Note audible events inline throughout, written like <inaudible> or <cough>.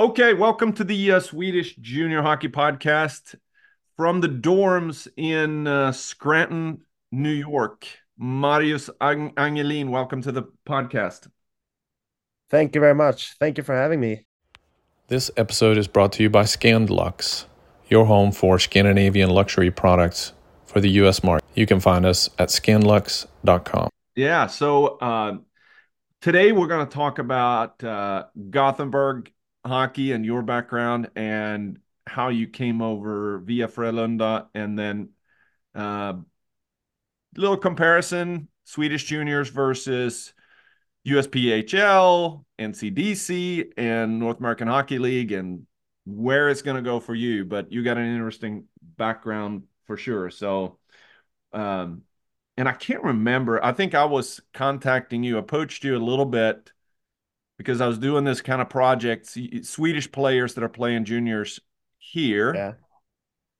Okay, welcome to the uh, Swedish Junior Hockey Podcast from the dorms in uh, Scranton, New York. Marius Ang- Angelin, welcome to the podcast. Thank you very much. Thank you for having me. This episode is brought to you by Scandlux, your home for Scandinavian luxury products for the US market. You can find us at scandlux.com. Yeah, so uh, today we're going to talk about uh, Gothenburg hockey and your background and how you came over via Frölunda and then uh, little comparison Swedish juniors versus USPHL, NCDC, and North American Hockey League, and where it's going to go for you. But you got an interesting background for sure. So, um, and I can't remember. I think I was contacting you, approached you a little bit because I was doing this kind of project, Swedish players that are playing juniors here. Yeah.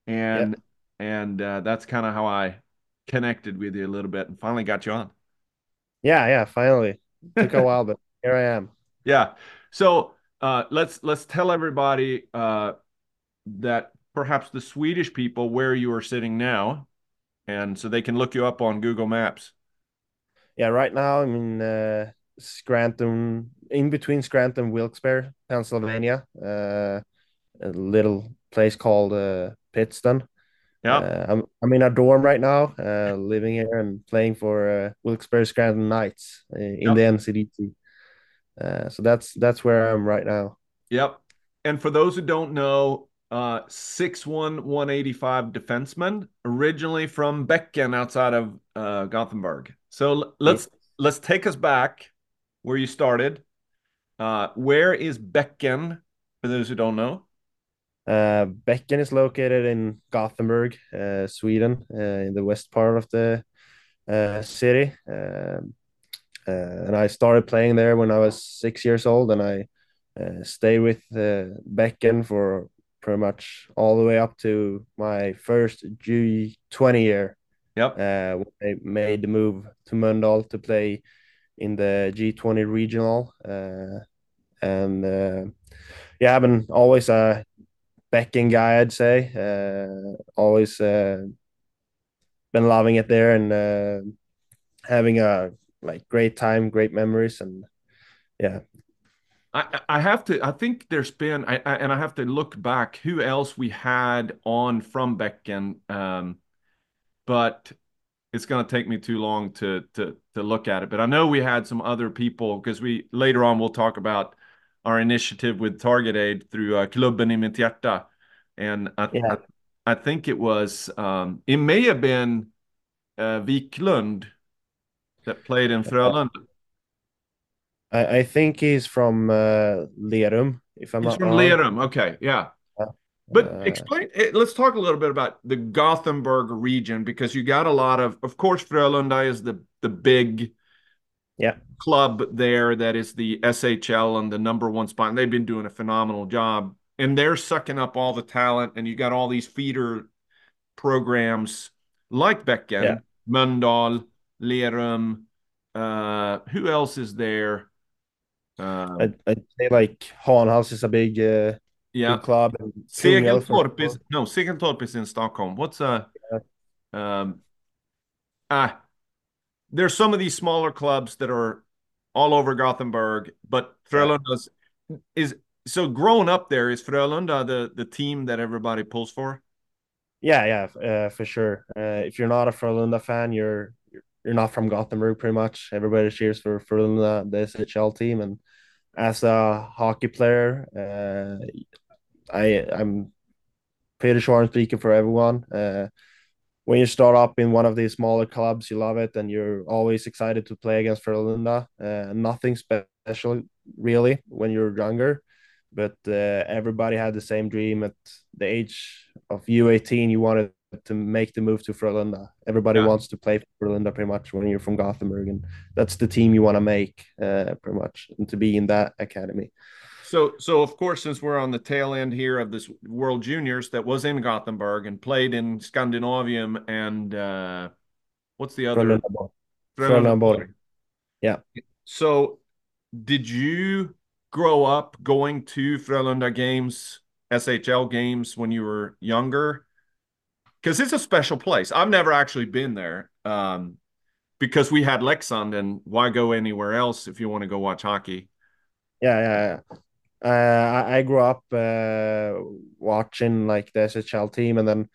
And and uh, that's kind of how I connected with you a little bit and finally got you on. Yeah, yeah, finally. Took a while, but here I am. <laughs> Yeah. So uh, let's let's tell everybody uh, that perhaps the Swedish people where you are sitting now, and so they can look you up on Google Maps. Yeah, right now I'm in uh, Scranton, in between Scranton and Wilkes-Barre, Pennsylvania. Uh, a little place called uh, Pittston. Yeah, uh, I'm I'm in a dorm right now, uh, living here and playing for uh, Wilkes-Barre Scranton Knights uh, in Yep. the NCDC. Uh, so that's that's where I'm right now. Yep. And for those who don't know, uh, 6'1", 185 defenseman, originally from Becken outside of uh, Gothenburg. So let's let's take us back where you started. Uh, where is Becken? For those who don't know. Uh, Becken is located in Gothenburg, uh, Sweden, uh, in the west part of the uh, city. Um, uh, and I started playing there when I was six years old, and I uh, stayed with uh, Becken for pretty much all the way up to my first J20 year. Yep. Uh, I made the move to Mölndal to play in the J20 regional. Uh, and uh, yeah, I've been always a Becken guy, I'd say. Uh, always been loving it there and having a like great time, great memories, and yeah, I, I have to. I think there's been, I, I, and I have to look back. Who else we had on from Becken? Um, but it's going to take me too long to to to look at it. But I know we had some other people because we later on we'll talk about our initiative with Target Aid through uh, Klubben i mitt hjärta, and I, Yeah. I I think it was um, it may have been uh, Wiklund that played in Frölunda. I, I think he's from uh, Lerum, if I'm He's not from wrong. Lerum. Okay, yeah. But Uh, explain, eh, let's talk a little bit about the Gothenburg region because you got a lot of, of course, Frölunda is the the big Yeah. club there that is the SHL and the number one spot. And they've been doing a phenomenal job. And they're sucking up all the talent. And you got all these feeder programs like Becken, Yeah. Mölndal, Lerum. Uh, who else is there? Uh, I'd, I'd say like Hanhals is a big, uh, yeah. club. Segeltorp is no Segeltorp is in Stockholm. What's uh um ah there's some of these smaller clubs that are all over Gothenburg, but Frölunda's is so growing up there is Frölunda the the team that everybody pulls for. Yeah, yeah, uh, for sure. Uh, if you're not a Frölunda fan, you're you're you're not from Gothenburg, pretty much. Everybody cheers for Frölunda, the SHL team, and as a hockey player, uh, I I'm pretty sure I'm speaking for everyone. Uh, when you start up in one of these smaller clubs, you love it, and you're always excited to play against Frölunda. Uh, nothing special, really, when you're younger, but uh, everybody had the same dream at the age of U18. You wanted to make the move to Frölunda. Everybody Yeah. wants to play for Frölunda pretty much when you're from Gothenburg, and that's the team you want to make, uh, pretty much, and to be in that academy. So so of course since we're on the tail end here of this World Juniors that was in Gothenburg and played in Scandinavium and uh what's the other Frölunda Frölunda Frölunda Yeah. So, did you grow up going to Frölunda games, SHL games when you were younger? Because it's a special place. I've never actually been there um, because we had Leksand, and why go anywhere else if you want to go watch hockey? Yeah, yeah, yeah. Uh, I, I grew up uh, watching like the SHL team, and then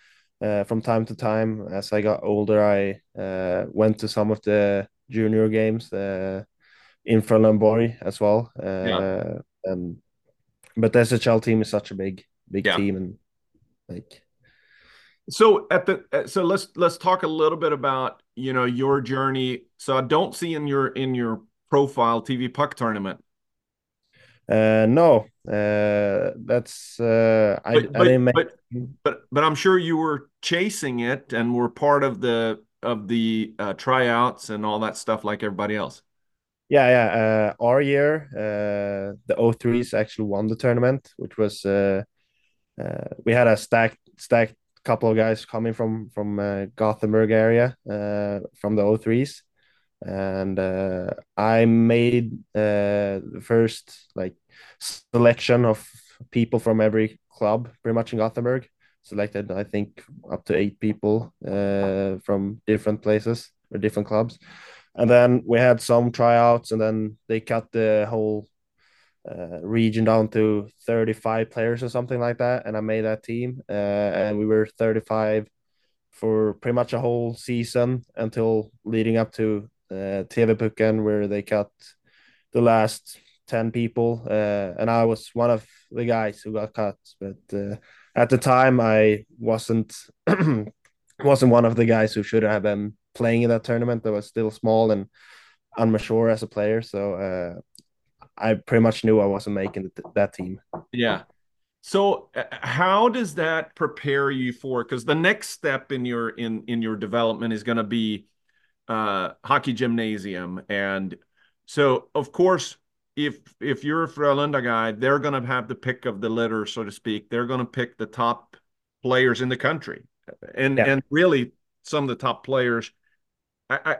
uh, from time to time, as I got older, I uh, went to some of the junior games uh, in Frölunda as well. Uh, yeah. And but the SHL team is such a big, big yeah. team, and like. So at the so let's let's talk a little bit about you know your journey. So I don't see in your in your profile TV puck tournament uh, no, uh, that's uh, I, but, I didn't make. But, but but I'm sure you were chasing it and were part of the of the uh, tryouts and all that stuff like everybody else. Yeah, yeah. Uh, our year, uh, the O3s actually won the tournament, which was uh, uh, we had a stacked stacked couple of guys coming from from uh, Gothenburg area uh, from the O3s and uh, I made uh, the first like selection of people from every club, pretty much in Gothenburg. Selected, I think, up to eight people uh, from different places or different clubs, and then we had some tryouts, and then they cut the whole uh, region down to 35 players or something like that, and I made that team, uh, and we were 35 for pretty much a whole season until leading up to uh, where they cut the last 10 people uh, and I was one of the guys who got cut but uh, at the time I wasn't <clears throat> wasn't one of the guys who should have been playing in that tournament. I was still small and unmature as a player so uh, I pretty much knew I wasn't making that team yeah so uh, how does that prepare you for because the next step in your in in your development is going to be uh, hockey gymnasium. And so, of course, if if you're a Frölunda guy, they're going to have the pick of the litter, so to speak. They're going to pick the top players in the country, and yeah. and really some of the top players I, I,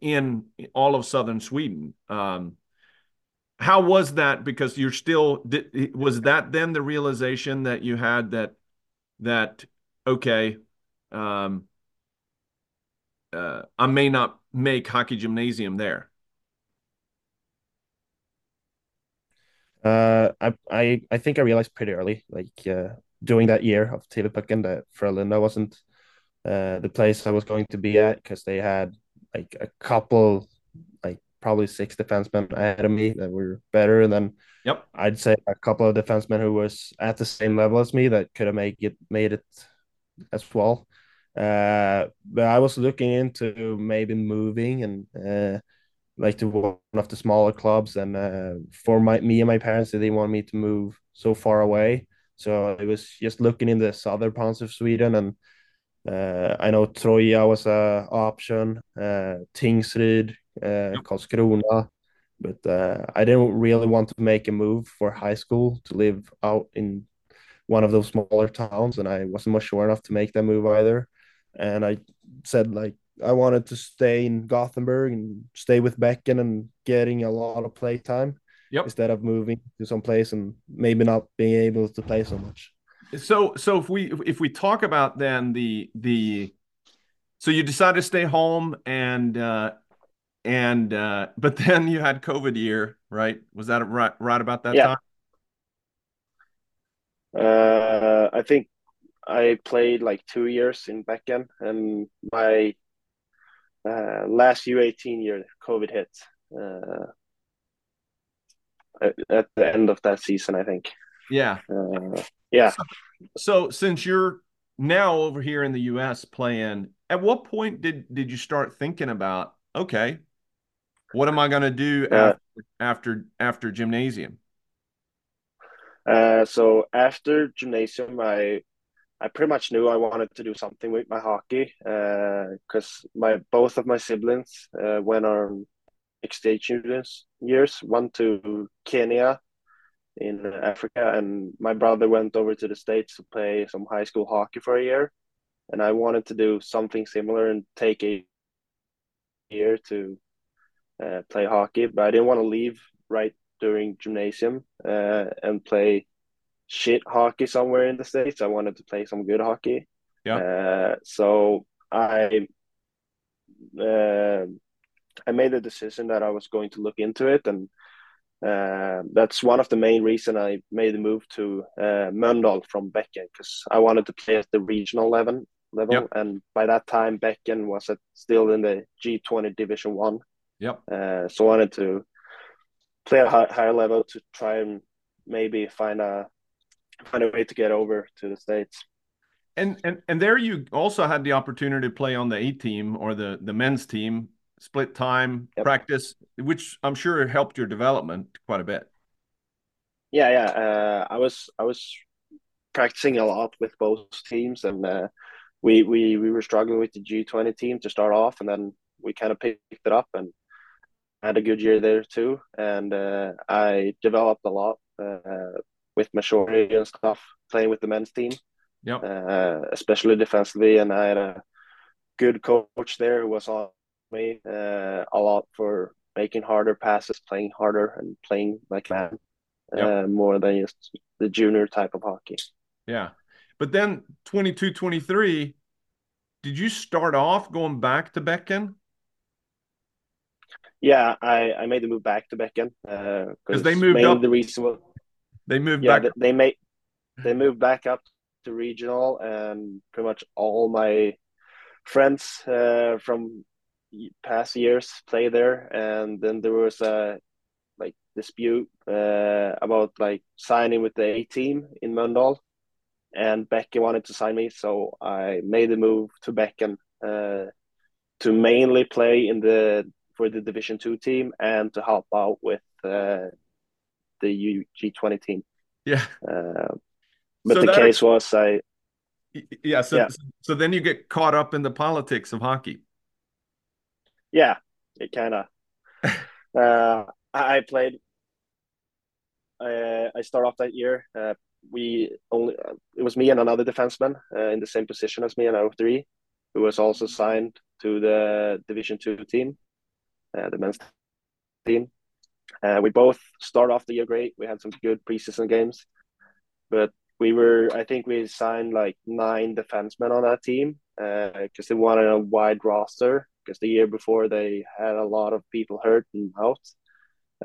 in all of southern Sweden. Um, how was that? Because you're still was that then the realization that you had that that okay, um, uh, I may not make hockey gymnasium there. Uh, I I I think I realized pretty early, like uh, during that year of TV-pucken, that Frölunda wasn't uh, the place I was going to be at because they had like a couple, probably six defensemen ahead of me that were better, and then yep, I'd say a couple of defensemen who was at the same level as me that could have made it made it as well. Uh, but I was looking into maybe moving and uh, like to one of the smaller clubs. And uh, for my me and my parents, they didn't want me to move so far away. So it was just looking in the southern parts of Sweden, and uh, I know Troja was a option, uh, Tingsryd, uh, Karlskrona, but uh, I didn't really want to make a move for high school to live out in one of those smaller towns, and I wasn't much sure enough to make that move either and I said like I wanted to stay in Gothenburg and stay with Bäcken and getting a lot of play time yep. instead of moving to some place and maybe not being able to play so much. So so if we if we talk about then the the so you decided to stay home and uh and uh <laughs> but then you had COVID year, right? Was that right right about that yeah. time? Uh I think I played like two years in Bäcken, and my uh, last U18 year, COVID hit uh, at, the end of that season, I think. Yeah. Uh, yeah. So, so, since you're now over here in the U.S. playing, at what point did did you start thinking about okay, what am I going to do uh, after, after after gymnasium? Uh, so after gymnasium, I I pretty much knew I wanted to do something with my hockey because uh, my both of my siblings uh, went on exchange students years. One to Kenya in Africa, and my brother went over to the states to play some high school hockey for a year. And I wanted to do something similar and take a year to uh, play hockey, but I didn't want to leave right during gymnasium uh, and play shit hockey somewhere in the states. I wanted to play some good hockey. Yeah. Uh, so I uh, I made a decision that I was going to look into it, and uh, that's one of the main reason I made the move to uh, Mölndal from Becken because I wanted to play at the regional level. Level, Yep. and by that time Becken was at, still in the J20 Division One. Yep. Uh, so I wanted to play at a high, higher level to try and maybe find a find a way to get over to the states. And and and there you also had the opportunity to play on the A team or the the men's team, split time, Yep. practice, which I'm sure helped your development quite a bit. Yeah, yeah. Uh, I was I was practicing a lot with both teams, and uh, we we we were struggling with the J twenty team to start off, and then we kind of picked it up and had a good year there too. And uh, I developed a lot uh, with Mashori and stuff, playing with the men's team, Yep. uh, especially defensively. And I had a good coach there who was on me uh, a lot for making harder passes, playing harder, and playing like man Yep. uh, more than just the junior type of hockey. Yeah. But then 22, 23, did you start off going back to Becken? Yeah, I, I made the move back to Becken because 'Cause they moved up- The reason was, They moved yeah, back. they, they made they moved back up to regional, and pretty much all my friends uh, from past years play there. And then there was a like dispute uh, about like signing with the A team in Mölndal, and Becken wanted to sign me, so I made the move to Becken uh, to mainly play in the for the Division Two team and to help out with uh, the U J twenty team. Yeah. Uh, but So the case was I. Yeah. So, Yeah. so then you get caught up in the politics of hockey. yeah it kind of <laughs> uh, I played. Uh, I start off that year. Uh, we only it was me and another defenseman uh, in the same position as me and in 03, who was also signed to the Division Two team, uh, the men's team. Uh, we both start off the year great. We had some good preseason games, but we were I think we signed like nine defensemen on that team because they wanted a wide roster. Because the year before they had a lot of people hurt and out,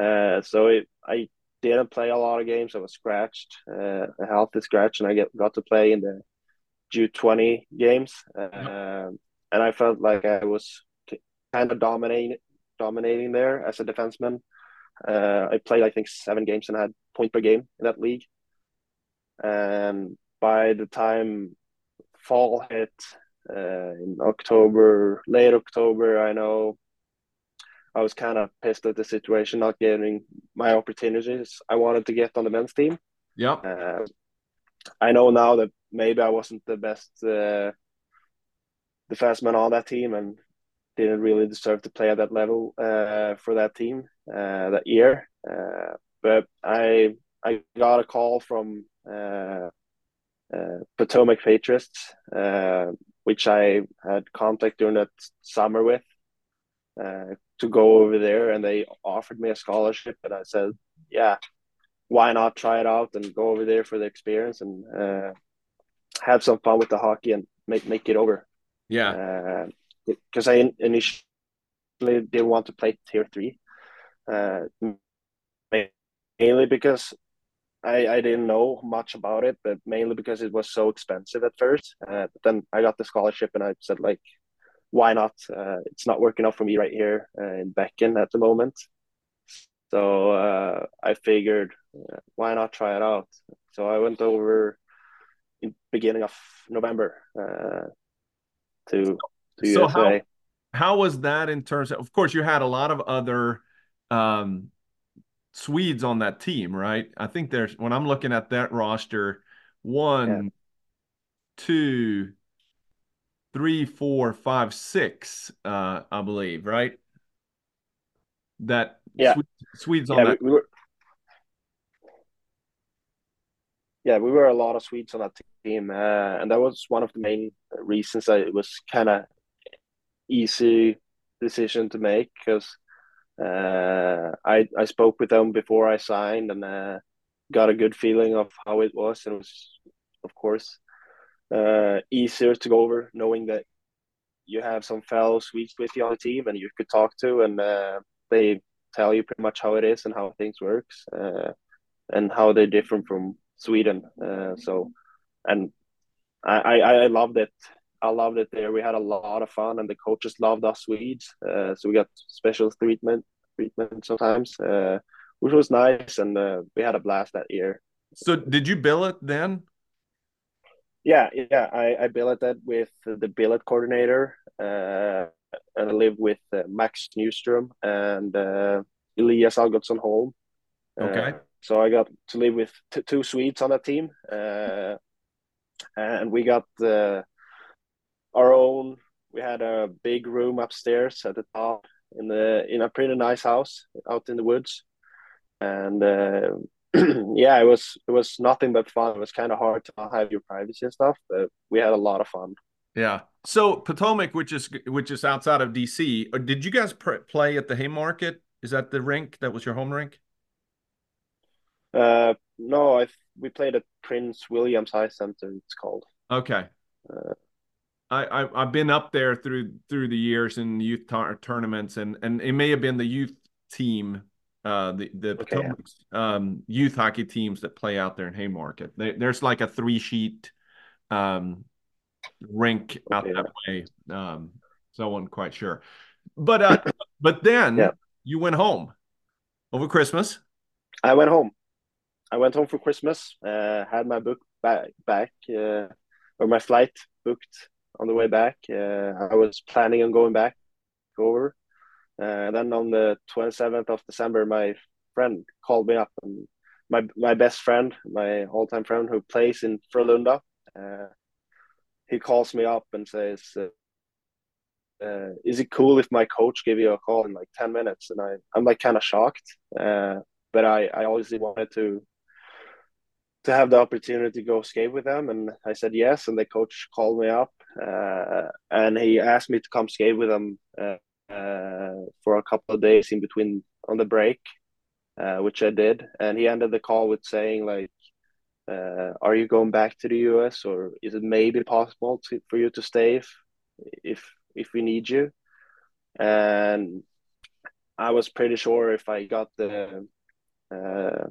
uh, so it, I didn't play a lot of games. I was scratched, uh, a healthy scratch, and I get got to play in the J twenty games, um, and I felt like I was kind of dominating dominating there as a defenseman. Uh, I played I think seven games and had point per game in that league. And by the time fall hit uh, in October, late October, I know I was kind of pissed at the situation, not getting my opportunities I wanted to get on the men's team. Yeah. Uh, I know now that maybe I wasn't the best uh, defenseman on that team and didn't really deserve to play at that level uh, for that team uh, that year. Uh, but I I got a call from uh, uh, Potomac Patriots, uh, which I had contact during that summer with, uh, to go over there, and they offered me a scholarship, and I said, "Yeah, why not try it out and go over there for the experience and uh, have some fun with the hockey and make make it over." Yeah. Because I initially didn't want to play tier three, uh, mainly because I, I didn't know much about it, but mainly because it was so expensive at first. Uh, but then I got the scholarship and I said, like, why not? Uh, it's not working out for me right here uh, in Becken at the moment. So uh, I figured, uh, why not try it out? So I went over in beginning of November uh, to to So USA. How was that in terms of, of course, you had a lot of other um, Swedes on that team, right? I think there's, when I'm looking at that roster, one, two, three, four, five, six, uh, I believe, right? That Yeah. Swe- Swedes on yeah, that. we, we were. Yeah, we were a lot of Swedes on that team, uh, and that was one of the main reasons that it was kind of easy decision to make because Uh, I I spoke with them before I signed and uh, got a good feeling of how it was, and it was, of course, uh, easier to go over knowing that you have some fellow Swedes with you on the team and you could talk to, and uh, they tell you pretty much how it is and how things works, uh, and how they're different from Sweden. Uh, so, and I, I I loved it. I loved it there. We had a lot of fun, and the coaches loved us Swedes. Uh, so we got special treatment treatment sometimes, uh, which was nice, and uh, we had a blast that year. So, did you bill it then? Yeah, yeah. I I billeted with the billet coordinator, uh, and I lived with uh, Max Newstrom and uh, Elias Algotsson Holm. Okay. so I got to live with two Swedes on that team, and we got our own. We had a big room upstairs at the top in the in a pretty nice house out in the woods, and uh, <clears throat> yeah, it was it was nothing but fun. It was kind of hard to have your privacy and stuff, but we had a lot of fun. Yeah. So Potomac, which is which is outside of DC, uh, did you guys pr- play at the Haymarket? Is that the rink that was your home rink? Uh, no, I we played at Prince William Ice Center. It's called. Okay. Uh, I, I have been up there through through the years in youth tournaments, and and it may have been the youth team, uh, the the okay, yeah. um, youth hockey teams that play out there in Haymarket. They, there's like a three sheet um, rink okay, out that yeah. way. Um, so I wasn't quite sure, but uh, <laughs> but then yeah. you went home over Christmas. I went home. I went home for Christmas. Uh, had my book back back uh, or my flight booked on the way back. Uh, I was planning on going back over. Uh, then on the 27th of December, my friend called me up, and my my best friend, my all time friend who plays in Frölunda, uh, he calls me up and says, uh, "Is it cool if my coach give you a call in like 10 minutes?" And I I'm like kind of shocked, uh, but I I always wanted to to have the opportunity to go skate with them and i said yes and the coach called me up uh, and he asked me to come skate with him uh, uh, for a couple of days in between on the break uh, which i did and he ended the call with saying like are you going back to the us or is it maybe possible to, for you to stay if if if we need you and i was pretty sure if i got the uh,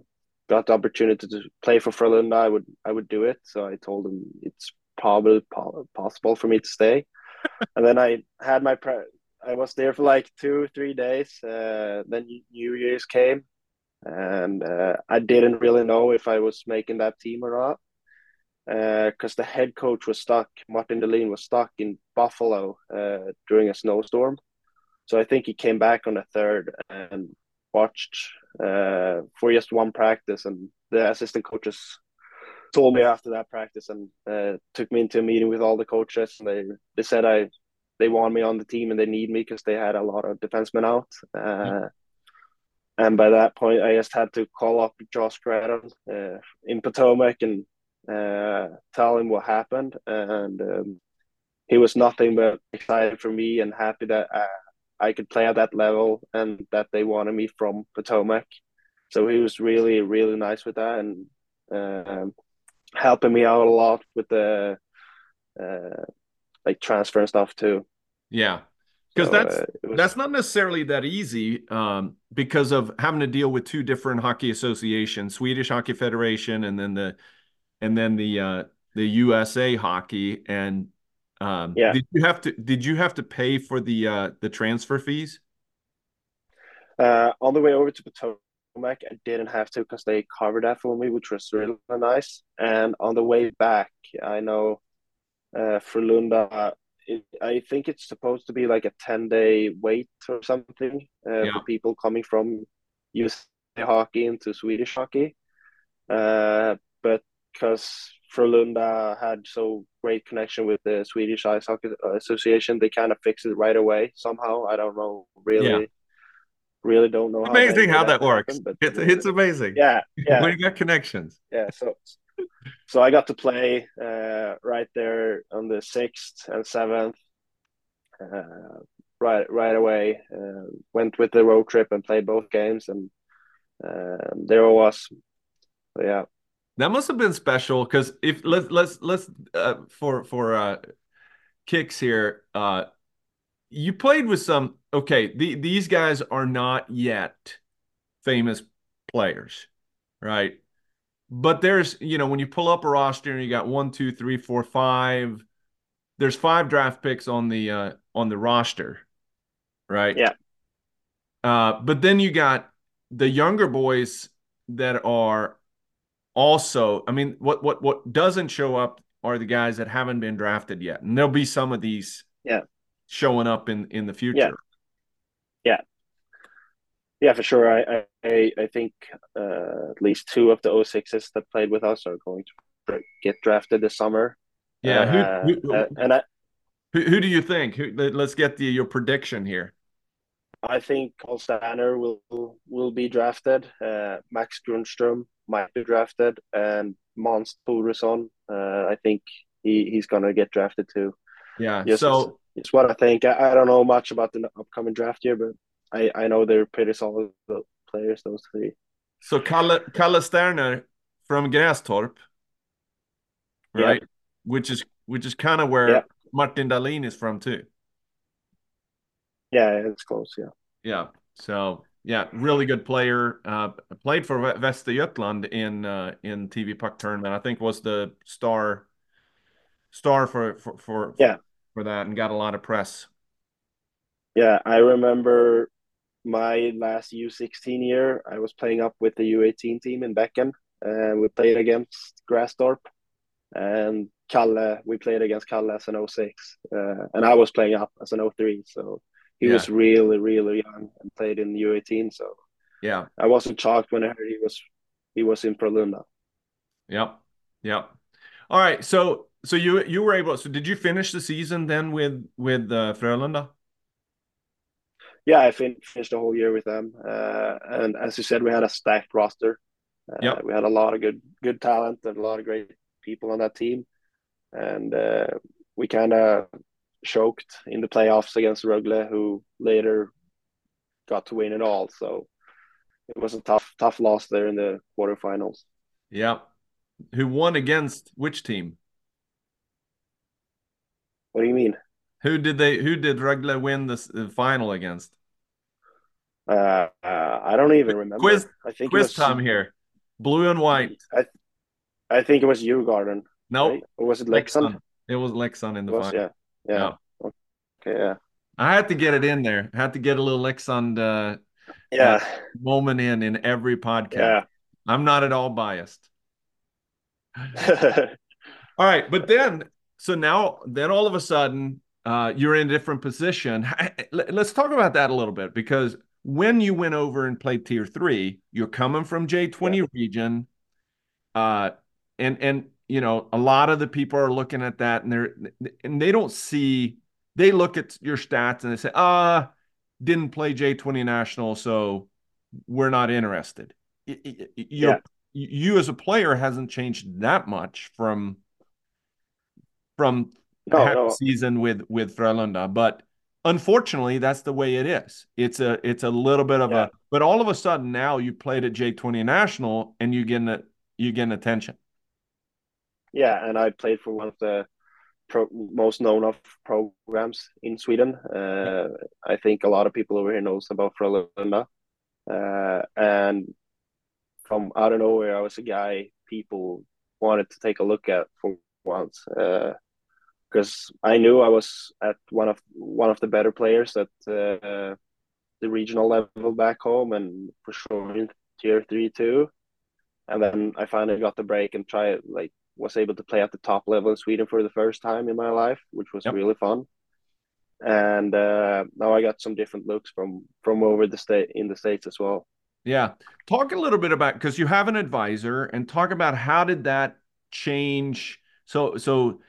got the opportunity to play for Frölunda, I would I would do it. So I told him it's probably po- possible for me to stay. <laughs> and then I had my pre- I was there for like two three days. Uh, then New Year's came, and uh, I didn't really know if I was making that team or not because uh, the head coach was stuck. Martin Dahlin was stuck in Buffalo uh, during a snowstorm. So I think he came back on the third and watched uh, for just one practice, and the assistant coaches told me after that practice and uh, took me into a meeting with all the coaches, and they they said I they want me on the team and they need me because they had a lot of defensemen out. Uh, mm-hmm. And by that point, I just had to call up Josh Gradon uh, in Potomac and uh, tell him what happened. And um, he was nothing but excited for me and happy that uh, I could play at that level and that they wanted me from Potomac. So he was really, really nice with that and um, helping me out a lot with the uh, like transfer and stuff too. Yeah. Because so, that's uh, was... that's not necessarily that easy um, because of having to deal with two different hockey associations, Swedish Hockey Federation, and then the and then the uh, the USA Hockey, and um, yeah. Did you have to Did you have to pay for the uh, the transfer fees? Uh, on the way over to Potomac, I didn't have to because they covered that for me, which was really nice. And on the way back, I know uh, Frölunda, it, I think it's supposed to be like a ten day wait or something uh, yeah. for people coming from USA hockey into Swedish hockey. Uh, but because Frölunda had so great connection with the Swedish Ice Hockey Association. They kind of fixed it right away somehow. I don't know really. Really don't know. Amazing how, how that, that works. Happened, but, it's it's amazing. Yeah, yeah. when you got connections. Yeah, so so I got to play uh, right there on the sixth and seventh. Uh, right right away. Uh, went with the road trip and played both games, and uh, there I was. So, yeah, that must have been special because if let's let's let's uh, for for uh, kicks here. You played with some. Okay, the, these guys are not yet famous players, right? But there's, you know, when you pull up a roster and you got one, two, three, four, five, there's five draft picks on the uh, on the roster, right? Yeah. Uh, but then you got the younger boys that are also. I mean, what what what doesn't show up are the guys that haven't been drafted yet, and there'll be some of these. Yeah. Showing up in in the future. Yeah. Yeah. Yeah, for sure. I I, I think uh, at least two of the 06s that played with us are going to get drafted this summer. Yeah, uh, who, who, uh, and I, who, who do you think? Who, let's get the your prediction here. I think Carl Stanner will will be drafted. Uh, Max Grundstrom might be drafted, and Måns Thoresson. Uh, I think he, he's gonna get drafted too. Yeah. Yes, so it's, what I think. I, I, don't know much about the upcoming draft year, but I I know they're pretty solid players. Those three. So Kalle Kalle Sterner from Grästorp, right? which is which is kind of where yeah. Martin Dahlin is from too. Yeah, it's close. Yeah. Yeah. So yeah, really good player. Uh, played for Västergötland in uh, in TV puck tournament. I think was the star star for for for yeah for that and got a lot of press. Yeah, I remember my last U16 year. I was playing up with the U18 team in Becken, and we played against Grästorp and Kalle, we played against Kalle as an 06, uh, and I was playing up as an 03. So he yeah. was really, really young and played in the U18. So yeah, I wasn't shocked when I heard he was he was in Frölunda. Yep, yep. All right, so so you you were able. So did you finish the season then with with uh, Frölunda? Yeah, I fin- finished the whole year with them, uh, and as you said, we had a stacked roster. Uh, yep. We had a lot of good good talent and a lot of great people on that team, and uh, we kind of choked in the playoffs against Rögle, who later got to win it all. So it was a tough, tough loss there in the quarterfinals. Yeah, who won against which team? What do you mean? Who did they? Who did Rögle win the, the final against? Uh, uh, I don't even remember. Quiz, I think quiz was, time here. Blue and white. I, I think it was Djurgården. No, nope. right? or was it Leksand? It was Leksand in the was, final. Yeah, yeah. yeah. Okay, yeah. I had to get it in there. I had to get a little Leksand uh, yeah uh, moment in in every podcast. Yeah. I'm not at all biased. <laughs> all right, but then so now then all of a sudden uh, you're in a different position. <laughs> Let's talk about that a little bit because when you went over and played tier three, you're coming from J20 yeah. region. Uh, and and you know a lot of the people are looking at that and they're and they don't see they look at your stats and they say ah uh, didn't play j20 national so we're not interested yeah. you as a player hasn't changed that much from from no, no. season with with Frölunda but unfortunately that's the way it is it's a it's a little bit of yeah. a but all of a sudden now you played at j20 national and you get you get attention yeah, and I played for one of the pro- most known of programs in Sweden. Uh, I think a lot of people over here knows about Frölunda. Uh, and from out of nowhere, I was a guy people wanted to take a look at for once. Because I knew I was at one of one of the better players at uh, the regional level back home, and for sure in tier three too. And then I finally got the break and try it like was able to play at the top level in Sweden for the first time in my life, which was yep. really fun. And uh, now I got some different looks from from over the state in the states as well. Yeah, talk a little bit about because you have an advisor, and talk about how did that change. So so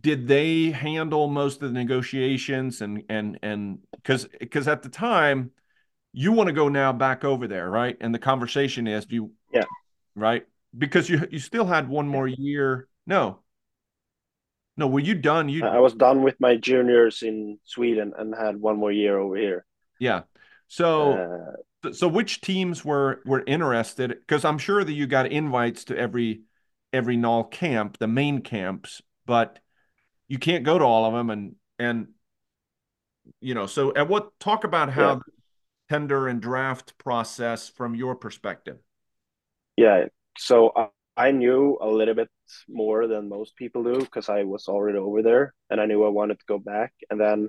did they handle most of the negotiations and and and because because at the time you want to go now back over there right and the conversation is do you yeah right because you you still had one more year. No. No, were you done? You I was done with my juniors in Sweden and had one more year over here. Yeah. So uh, so which teams were were interested? Because I'm sure that you got invites to every every NAHL camp, the main camps, but you can't go to all of them and and you know, so at what talk about how yeah. tender and draft process from your perspective. Yeah. So I, I knew a little bit more than most people do because I was already over there and I knew I wanted to go back. And then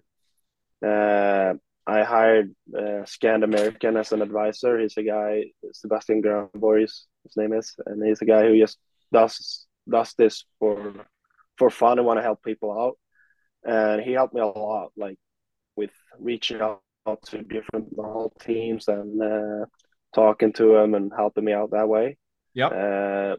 uh, I hired uh, Scand American as an advisor. He's a guy, Sebastian Granbois, his name is, and he's a guy who just does does this for for fun and want to help people out. And he helped me a lot, like with reaching out to different teams and uh, talking to them and helping me out that way. Yeah. Uh,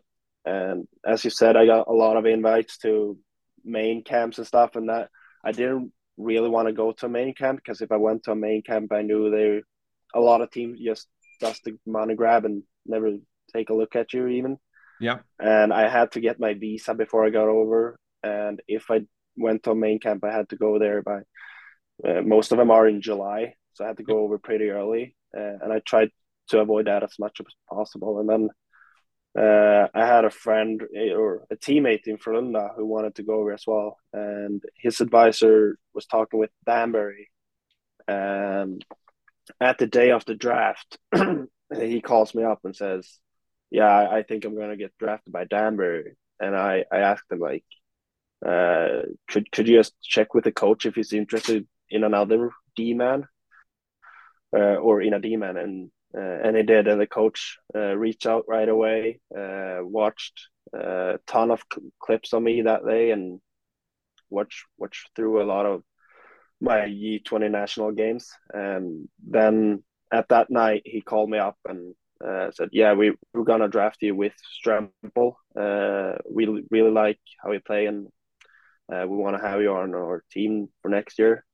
and as you said, I got a lot of invites to main camps and stuff, and that I didn't really want to go to a main camp because if I went to a main camp, I knew there a lot of teams just just the money grab and never take a look at you even. Yeah. And I had to get my visa before I got over, and if I went to main camp, I had to go there by. Uh, most of them are in July, so I had to go over pretty early, uh, and I tried to avoid that as much as possible. And then uh, I had a friend eh, or a teammate in Frölunda who wanted to go over as well, and his advisor was talking with Danbury. And at the day of the draft, <clears throat> he calls me up and says, "Yeah, I think I'm going to get drafted by Danbury." And I, I asked him like, uh, "Could could you just check with the coach if he's interested in another D man, uh, or in a D man?" And uh, and he did. And the coach uh, reached out right away, uh, watched a ton of cl- clips on me that day, and watched watched through a lot of my J20 national games. And then at that night, he called me up and uh, said, "Yeah, we we're gonna draft you with Strempel. Uh, we really like how you play, and uh, we want to have you on our team for next year."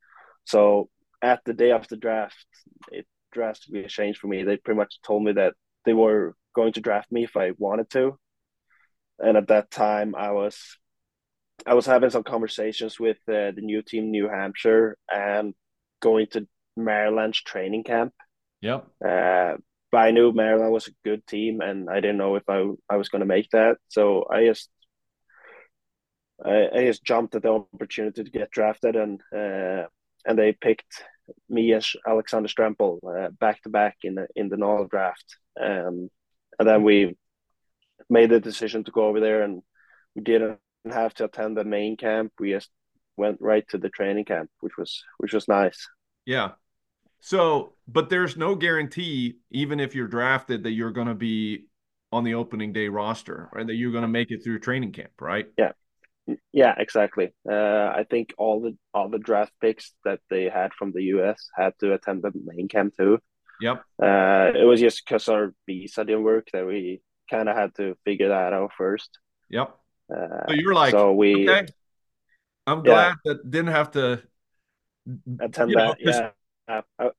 So at the day of the draft, it drastically changed for me. They pretty much told me that they were going to draft me if I wanted to. And at that time, I was I was having some conversations with uh, the new team, New Hampshire, and going to Maryland's training camp. Yep. Uh, but I knew Maryland was a good team, and I didn't know if I I was going to make that. So I just I, I, just jumped at the opportunity to get drafted, and uh, and they picked me as Alexander Strempel uh, back to back in the in the NAHL draft, um, and then we made the decision to go over there, and we didn't have to attend the main camp. We just went right to the training camp, which was which was nice. Yeah. So, but there's no guarantee, even if you're drafted, that you're going to be on the opening day roster, right? That you're going to make it through training camp, right? Yeah. Yeah, exactly. Uh, I think all the all the draft picks that they had from the US had to attend the main camp too. Yep. Uh, it was just because our visa didn't work that we kind of had to figure that out first. Yep. Uh, so you're like, so we. Okay. I'm glad yeah. that didn't have to attend that. Know, yeah. I,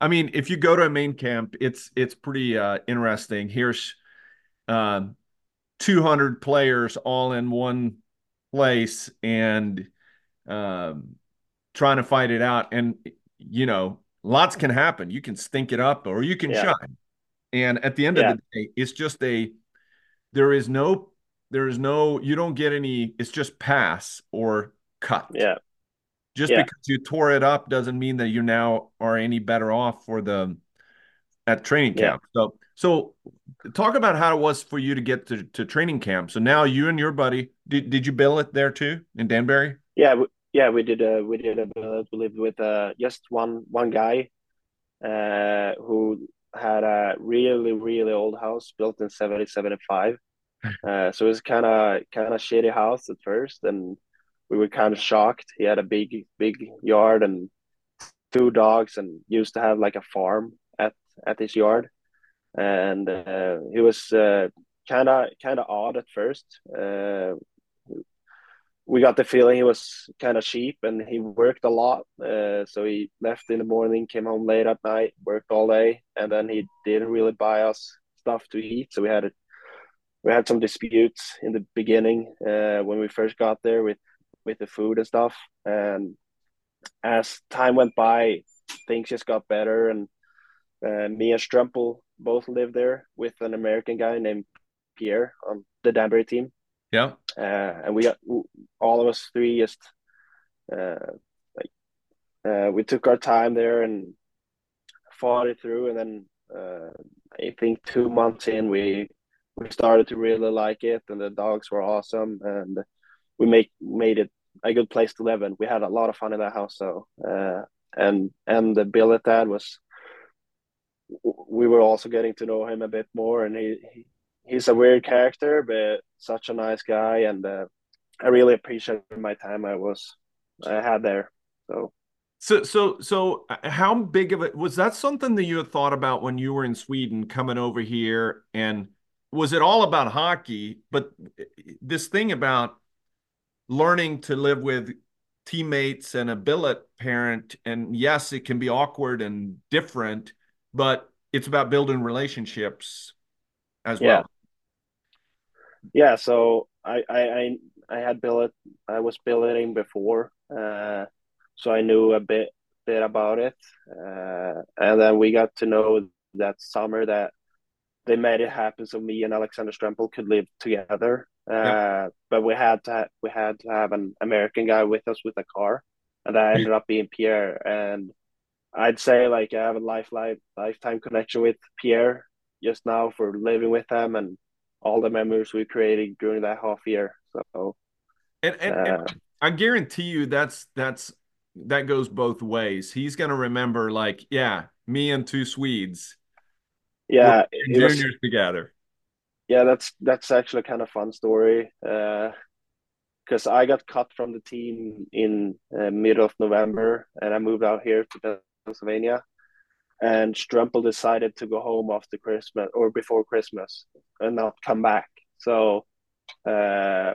I mean, if you go to a main camp, it's it's pretty uh, interesting. Here's um, 200 players all in one place and um, trying to fight it out. And, you know, lots can happen. You can stink it up or you can yeah. shine. And at the end yeah. of the day, it's just a, there is no, there is no, you don't get any, it's just pass or cut. Yeah. Just yeah. because you tore it up doesn't mean that you now are any better off for the, at training camp. So, so talk about how it was for you to get to, to training camp. So now you and your buddy, did, did you bill it there too in Danbury? Yeah, we, yeah, we did. A, we did a billet. We lived with uh, just one one guy, uh, who had a really really old house built in 70, 75. <laughs> Uh, so it was kind of kind of shitty house at first, and we were kind of shocked. He had a big big yard and two dogs, and used to have like a farm at his yard and uh, he was kind of kind of odd at first. Uh, we got the feeling he was kind of cheap, and he worked a lot. Uh, so he left in the morning, came home late at night, worked all day, and then he didn't really buy us stuff to eat. So we had a, we had some disputes in the beginning uh, when we first got there with with the food and stuff. And as time went by, things just got better. And uh, me and Strempel both lived there with an American guy named Pierre on the Danbury team. Yeah. Uh, and we got all of us three just uh, like uh, we took our time there and fought it through. And then uh, I think two months in, we we started to really like it, and the dogs were awesome, and we make made it a good place to live in. We had a lot of fun in that house, so uh, and and the billet dad was. We were also getting to know him a bit more, and he, he he's a weird character, but such a nice guy, and uh, I really appreciated my time I was I had there. So so, so, so, uh, how big of it was that something that you had thought about when you were in Sweden coming over here? And was it all about hockey? But uh, this thing about learning to live with teammates and a billet parent, and yes, it can be awkward and different, but it's about building relationships as yeah. well. Yeah. So I, I, I, had billet. I was billeting before. Uh, so I knew a bit bit about it. Uh, and then we got to know that summer that they made it happen so me and Alexander Strempel could live together. Uh, But we had to we had to have an American guy with us with a car, and that ended up being Pierre. And I'd say like I have a life, life lifetime connection with Pierre just now for living with him and all the memories we created during that half year. So, and, and, uh, and I guarantee you that's that's that goes both ways. He's going to remember, like, yeah, me and two Swedes. Yeah, juniors was, together. Yeah, that's that's actually kind of fun story. Uh, because I got cut from the team in uh, middle of November, and I moved out here to Pennsylvania. And Strempel decided to go home after Christmas or before Christmas and not come back. So uh,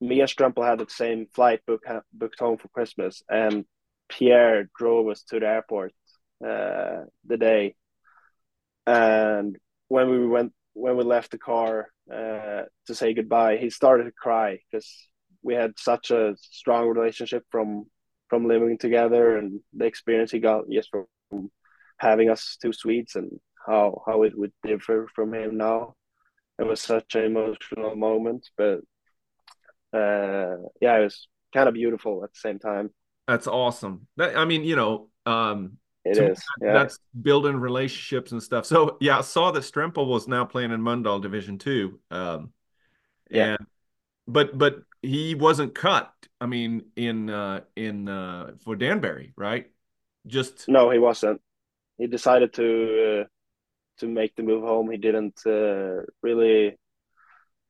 me and had the same flight book, booked home for Christmas, and Pierre drove us to the airport uh, the day. And when we went, when we left the car uh, to say goodbye, he started to cry because we had such a strong relationship from from living together and the experience he got just from having us two Swedes and how how it would differ from him now. It was such an emotional moment, but uh, yeah, it was kind of beautiful at the same time. That's awesome. That, I mean, you know, um, it is. That, yeah. That's building relationships and stuff. So yeah, I saw that Strempel was now playing in Mölndal Division Two. Um, yeah. And, but but he wasn't cut. I mean, in uh, in uh, for Danbury, right? Just no, he wasn't. He decided to uh, to make the move home. He didn't uh, really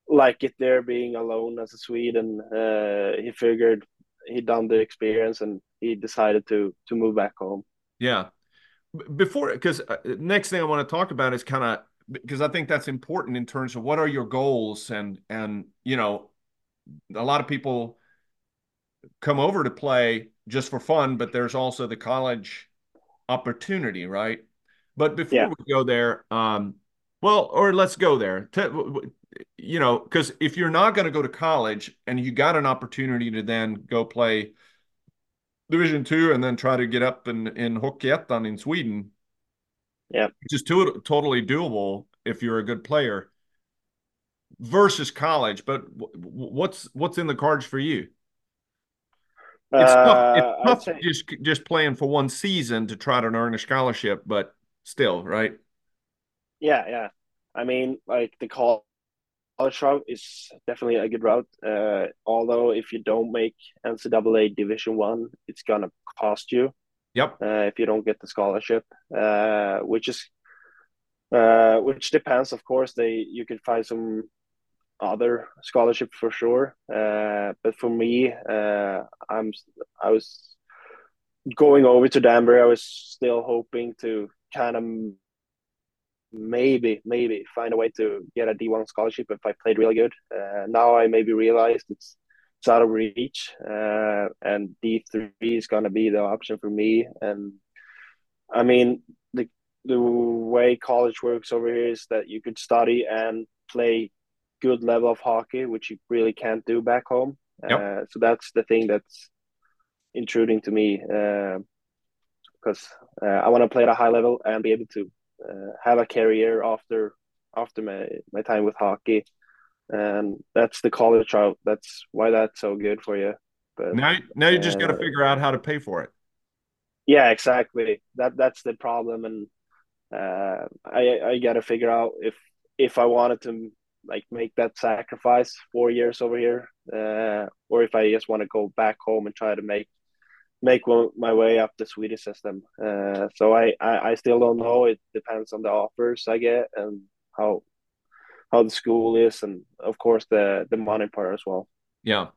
like it there being alone as a Swede, and uh, he figured he'd done the experience, and he decided to to move back home. Yeah, before because uh, next thing I want to talk about is kind of because I think that's important in terms of what are your goals and and you know a lot of people come over to play just for fun, but there's also the college opportunity, right? But before yeah. we go there, um, well, or let's go there you know, because if you're not going to go to college and you got an opportunity to then go play Division two and then try to get up in in Hockeyettan in Sweden, yeah, which is to, totally doable if you're a good player versus college. But what's what's in the cards for you? It's uh, tough. It's tough just just playing for one season to try to earn a scholarship, but still, right? Yeah, yeah. I mean, like the college route is definitely a good route. Uh, although if you don't make NCAA Division One, it's gonna cost you. Yep. Uh, if you don't get the scholarship, uh, which is uh, which depends, of course. They you can find some other scholarship for sure. Uh, but for me, uh, I'm I was going over to Danbury. I was still hoping to kind of maybe maybe find a way to get a D1 scholarship if I played really good. Uh, now I maybe realized it's it's out of reach, uh, and D3 is gonna be the option for me. And I mean the the way college works over here is that you could study and play good level of hockey, which you really can't do back home. Yep. Uh, so that's the thing that's intruding to me because uh, uh, I want to play at a high level and be able to uh, have a career after after my, my time with hockey. And that's the college route. That's why that's so good for you. But now now you just got to figure out how to pay for it. Yeah exactly. That that's the problem. And uh, I I got to figure out if if I wanted to like make that sacrifice four years over here, uh, or if I just want to go back home and try to make make my way up the Swedish system. Uh, so I, I I still don't know. It depends on the offers I get and how how the school is, and of course the the money part as well. Yeah.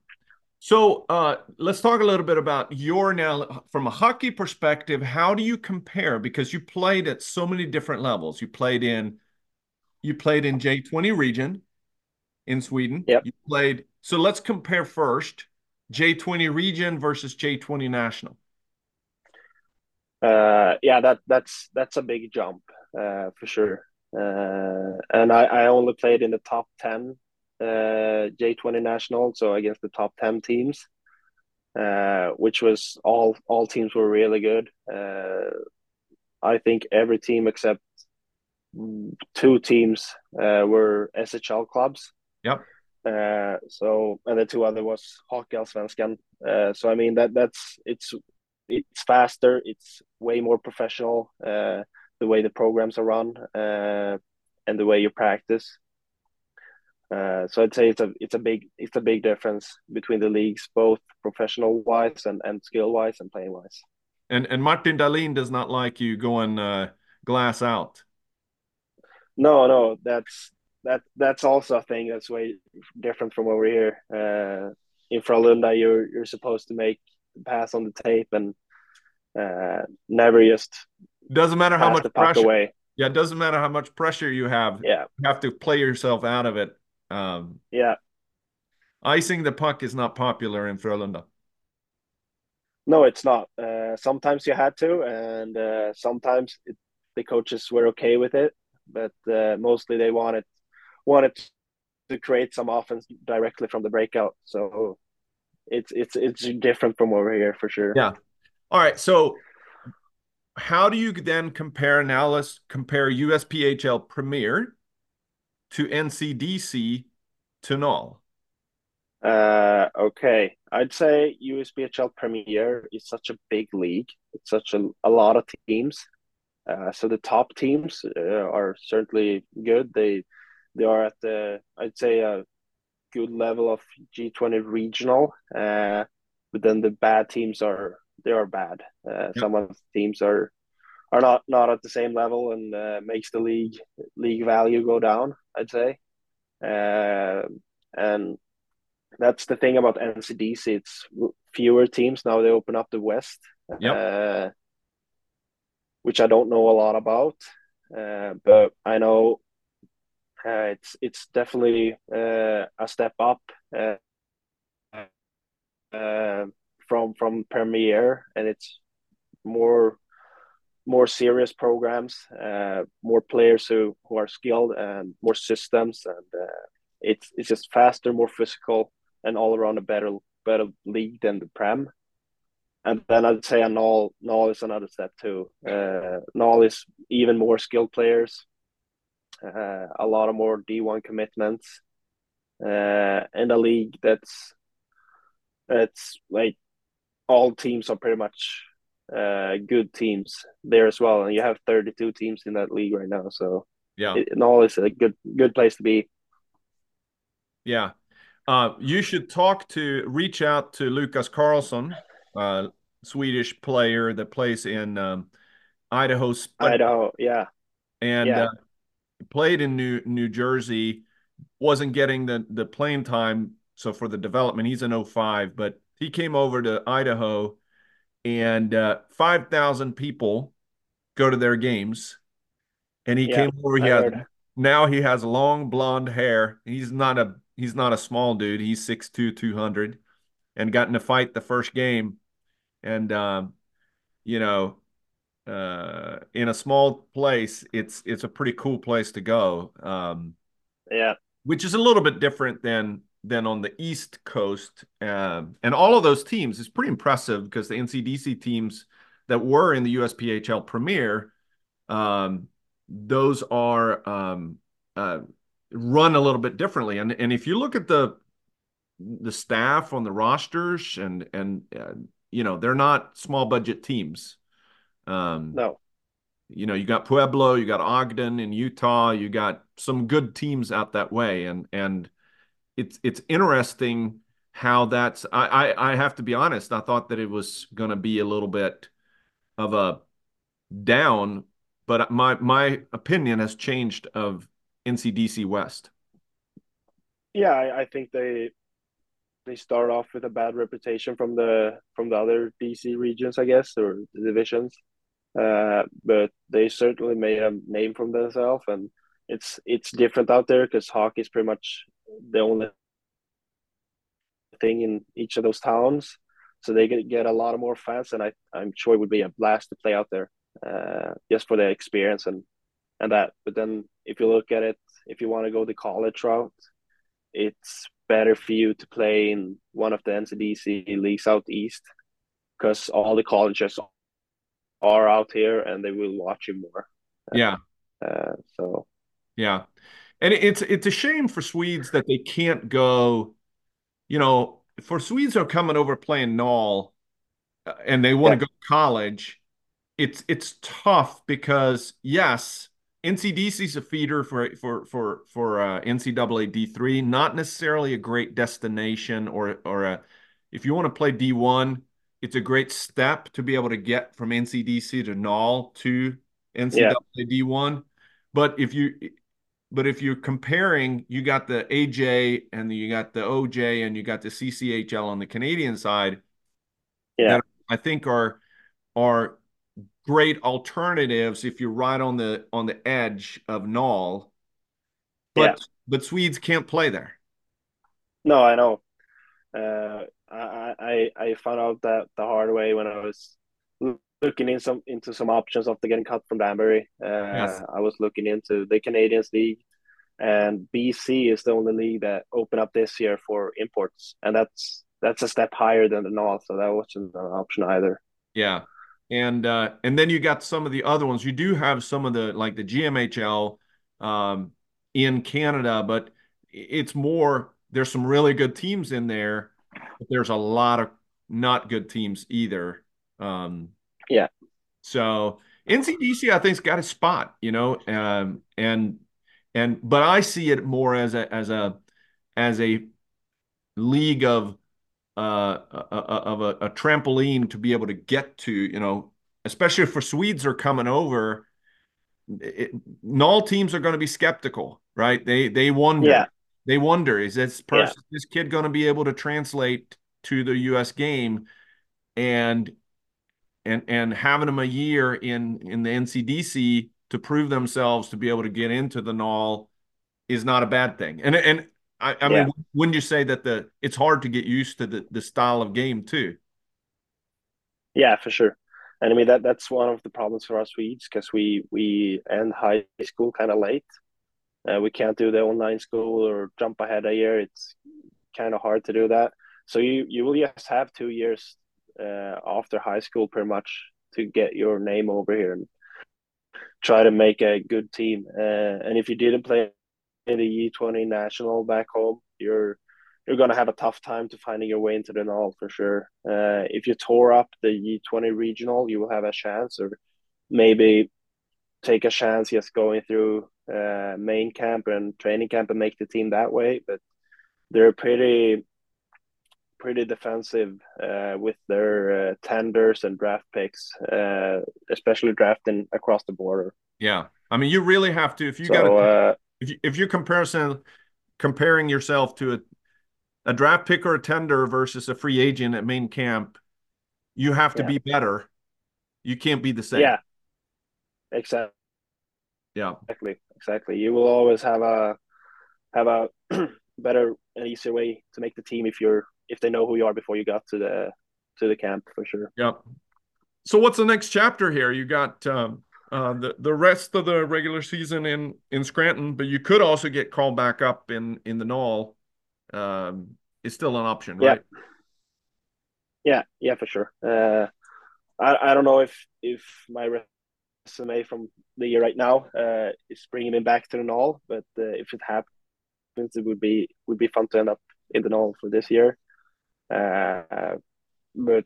So uh, let's talk a little bit about your now from a hockey perspective. How do you compare? Because you played at so many different levels. You played in you played in J20 region in Sweden. Yep. You played. So let's compare first J20 region versus J20 national. Uh, yeah, that that's that's a big jump uh, for sure. Uh, and I, I only played in the top ten uh, J20 national, so against the top 10 teams, uh, which was all all teams were really good. Uh, I think every team except two teams uh, were SHL clubs. Yep. Uh, so and the two other was Hockeyallsvenskan. Uh, so I mean that that's it's it's faster, it's way more professional. Uh, the way the programs are run uh, and the way you practice. Uh, so I'd say it's a it's a big it's a big difference between the leagues, both professional wise and, and skill wise and playing wise. And and Martin Dahlin does not like you going uh, glass out. No, no, that's that that's also a thing that's way different from over here. Uh, in Frölunda, you're you're supposed to make pass on the tape and uh, never just doesn't matter how much pressure. Away. Yeah, it doesn't matter how much pressure you have. Yeah, you have to play yourself out of it um, yeah. Icing the puck is not popular in Frölunda. No, it's not. Uh, sometimes you had to, and uh, sometimes it, the coaches were okay with it, but uh, mostly they wanted wanted to create some offense directly from the breakout. So it's it's it's different from over here for sure. Yeah. All right. So how do you then compare? Now let's compare USPHL Premier to NCDC to NAHL? Uh, okay, I'd say USPHL Premier is such a big league. It's such a, a lot of teams. Uh, so the top teams uh, are certainly good. They they are at the I'd say a good level of J20 regional. Uh, but then the bad teams are they are bad. Uh, yep. Some of the teams are are not not at the same level and uh, makes the league league value go down. I'd say, uh, and that's the thing about NCDC. It's fewer teams now. They open up the West, yep. Uh, which I don't know a lot about, uh, but I know uh, it's it's definitely uh, a step up from from Premier, and it's more more serious programs, uh, more players who, who are skilled, and more systems, and uh, it's it's just faster, more physical, and all around a better better league than the Prem. And then I'd say a NAHL NAHL is another step too. Uh, NAHL is even more skilled players, uh, a lot of more D one commitments, uh, and a league that's it's like all teams are pretty much uh, good teams there as well, and you have 32 teams in that league right now. So yeah, it, and is a good good place to be. Yeah, uh, you should talk to reach out to Lucas Carlson, uh, Swedish player that plays in um, Idaho. Idaho, yeah, and yeah. Uh, played in New New Jersey. Wasn't getting the the playing time, so for the development, he's an 05, but he came over to Idaho and uh, 5,000 people go to their games. And he yeah, came over. He has, now he has long blonde hair. He's not a he's not a small dude. He's 6'2", 200 and got in a fight the first game. And um, you know, uh, in a small place, it's it's a pretty cool place to go. Um, yeah, which is a little bit different than than on the East Coast. Um, and all of those teams is pretty impressive because the NCDC teams that were in the USPHL Premier, um, those are um, uh, run a little bit differently. And and if you look at the the staff on the rosters and and uh, you know they're not small budget teams. Um, no. You know, you got Pueblo, you got Ogden in Utah, you got some good teams out that way, and and it's it's interesting how that's. I I, I have to be honest. I thought that it was going to be a little bit of a down, but my my opinion has changed of NCDC West. Yeah, I, I think they they start off with a bad reputation from the from the other DC regions, I guess, or divisions. Uh, but they certainly made a name for themselves, and it's it's different out there because hockey is pretty much the only thing in each of those towns. So they get, get a lot of more fans, and I I'm sure it would be a blast to play out there, uh, just for the experience and and that. But then if you look at it, if you want to go the college route, it's better for you to play in one of the NCDC leagues out east because all the colleges are out here and they will watch you more. Yeah. Uh, so. Yeah, and it's it's a shame for Swedes that they can't go. You know, for Swedes who are coming over playing NAHL, uh, and they want to yeah. go to college. It's it's tough because yes, NCDC is a feeder for for for for uh, NCAA D three, not necessarily a great destination or or a if you want to play D one, it's a great step to be able to get from NCDC to NAHL to NCAA yeah. D one. But if you but if you're comparing, you got the AJ and you got the OJ and you got the CCHL on the Canadian side. Yeah, I think are are great alternatives if you're right on the on the edge of NAHL. But yeah. but Swedes can't play there. No, I know. Uh, I, I I found out that the hard way when I was looking in some into some options after getting cut from Danbury. Uh, yes. I was looking into the Canadians League, and BC is the only league that opened up this year for imports, and that's that's a step higher than the North, so that wasn't an option either. Yeah, and uh, and then you got some of the other ones. You do have some of the like the GMHL um, in Canada, but it's more. There's some really good teams in there, but there's a lot of not good teams either. Um, yeah. So NCDC, I think's got a spot, you know, um, and and but I see it more as a as a as a league of uh, of a, a, trampoline to be able to get to, you know, especially for Swedes are coming over. It, NAHL teams are going to be skeptical, right? They they wonder. Yeah. They wonder is this person yeah. this kid going to be able to translate to the U.S. game, and and and having them a year in in the NCDC to prove themselves to be able to get into the NAHL is not a bad thing. And and I, I yeah. mean, wouldn't you say that the it's hard to get used to the, the style of game too? Yeah, for sure. And I mean that that's one of the problems for us Swedes because we we end high school kind of late. Uh, we can't do the online school or jump ahead a year. It's kind of hard to do that. So you you will just have two years uh, after high school pretty much to get your name over here and try to make a good team. Uh, and if you didn't play in the U20 national back home, you're you're gonna have a tough time to finding your way into the NAHL for sure. Uh, if you tore up the U20 regional, you will have a chance, or maybe take a chance just going through uh, main camp and training camp and make the team that way. But they're pretty pretty defensive uh, with their uh, tenders and draft picks, uh, especially drafting across the border. Yeah, I mean, you really have to if you so, got uh, if you, if you're comparison comparing yourself to a a draft pick or a tender versus a free agent at main camp, you have to yeah. be better. You can't be the same. Yeah, exactly. Yeah, exactly, exactly. You will always have a have a <clears throat> better and easier way to make the team if you're if they know who you are before you got to the to the camp for sure. Yep. So what's the next chapter here? You got um, uh, the the rest of the regular season in in Scranton, but you could also get called back up in in the NAHL um, is still an option, right? Yeah, yeah, yeah for sure. Uh, I I don't know if if my resume from the year right now uh, is bringing me back to the NAHL, but uh, if it happens, it would be would be fun to end up in the NAHL for this year. Uh, but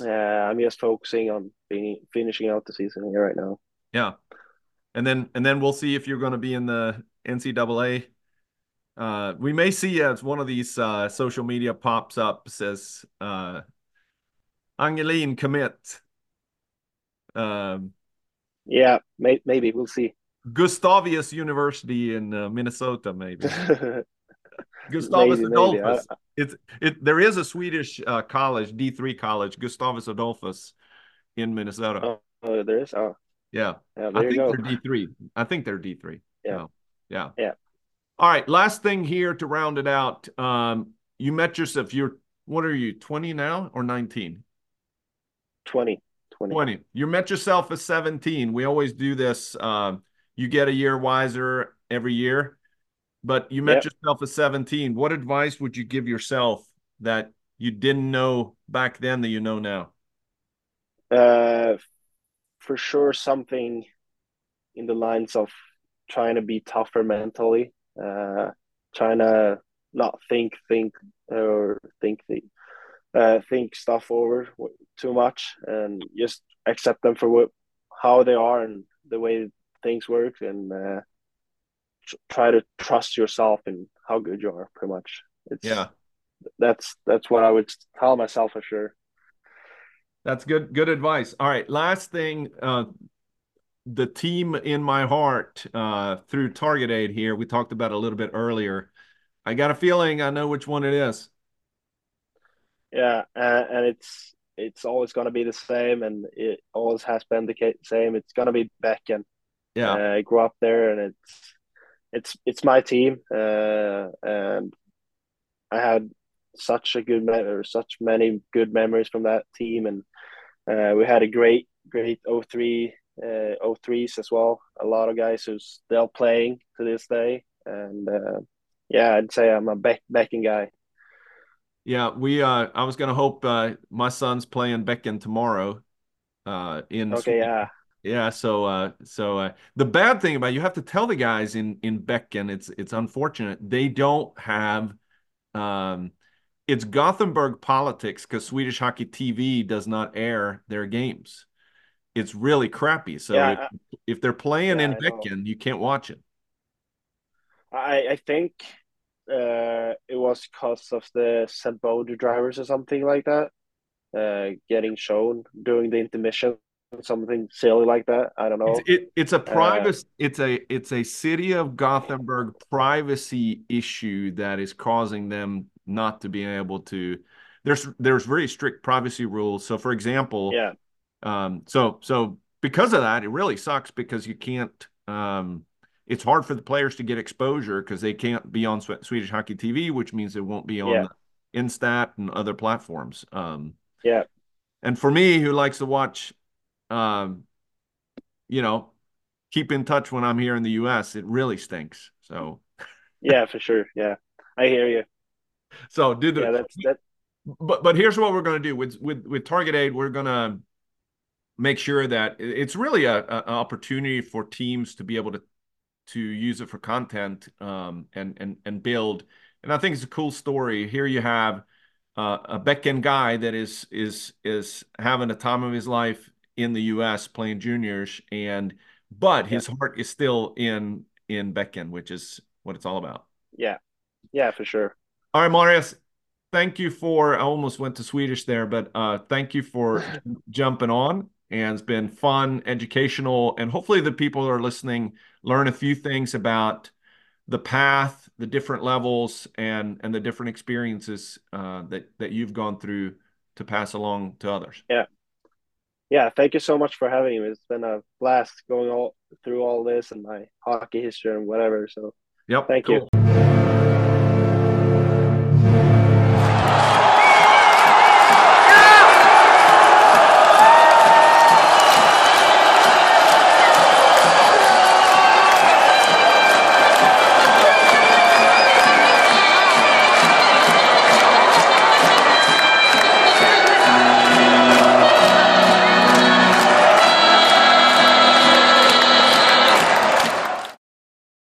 uh, I'm just focusing on being, finishing out the season here right now. Yeah, and then and then we'll see if you're going to be in the NCAA. Uh, we may see as one of these uh, social media pops up says uh, Angelin commit. Um, yeah, may, maybe we'll see. Gustavus University in uh, Minnesota, maybe. <laughs> Gustavus maybe, Adolphus. Maybe. It's it. There is a Swedish uh, college, D three college, Gustavus Adolphus, in Minnesota. Oh, oh there is. Oh, yeah. yeah I think they're D three. I think they're D three. Yeah. So, yeah. Yeah. All right. Last thing here to round it out. Um, you met yourself. You're what are you? Twenty now or nineteen? 20. 20. 20. You met yourself at 17. We always do this. Uh, you get a year wiser every year, but you met yep. yourself at 17. What advice would you give yourself that you didn't know back then that you know now? Uh, for sure, something in the lines of trying to be tougher mentally, uh, trying to not think, think, or think the uh, think stuff over too much and just accept them for what how they are and the way things work and uh, try to trust yourself and how good you are pretty much. It's yeah. that's that's what i would tell myself for sure. That's good good advice. All right last thing uh the team in my heart uh through target aid here we talked about a little bit earlier. I got a feeling i know which one it is. Yeah, uh, and it's it's always going to be the same, and it always has been the same. It's going to be Bäcken. Yeah, uh, I grew up there, and it's it's it's my team, uh, and I had such a good or such many good memories from that team, and uh, we had a great great 03 uh, 03s as well. A lot of guys who's still playing to this day, and uh, yeah, I'd say I'm a Beck Bäcken guy. Yeah, we. Uh, I was gonna hope uh, my son's playing Bäcken tomorrow. Uh, in okay, yeah, yeah. So, uh, so uh, the bad thing about you have to tell the guys in in Bäcken. It's it's unfortunate they don't have. Um, it's Gothenburg politics because Swedish Hockey TV does not air their games. It's really crappy. So yeah, if, if, they're playing yeah, in Bäcken, you can't watch it. I I think uh, it was because of the St. Boder drivers or something like that, uh, getting shown during the intermission, something silly like that. I don't know. It's, it, it's a privacy. Uh, it's a it's a city of Gothenburg privacy issue that is causing them not to be able to. There's there's very strict privacy rules. So, for example, yeah. Um. So so because of that, it really sucks because you can't. Um it's hard for the players to get exposure because they can't be on Swedish Hockey TV, which means it won't be on yeah. Instat and other platforms. Um, yeah. And for me, who likes to watch, um, you know, keep in touch when I'm here in the U.S., it really stinks. So. yeah, for sure. Yeah, I hear you. So did the, yeah, that's that. But but here's what we're going to do with with with Target Aid. We're going to make sure that it's really a, a, an opportunity for teams to be able to to use it for content um, and and and build. And I think it's a cool story. Here you have uh, a Bäcken guy that is is is having a time of his life in the U.S. playing juniors, and but his yeah. heart is still in in Bäcken, which is what it's all about. Yeah, yeah, for sure. All right, Marius. Thank you for. I almost went to Swedish there, but uh, thank you for <laughs> jumping on and it's been fun, educational, and hopefully the people that are listening learn a few things about the path, the different levels, and and the different experiences uh, that that you've gone through to pass along to others. Yeah, yeah. Thank you so much for having me. It's been a blast going all through all this and my hockey history and whatever. So, yep. Thank cool. you.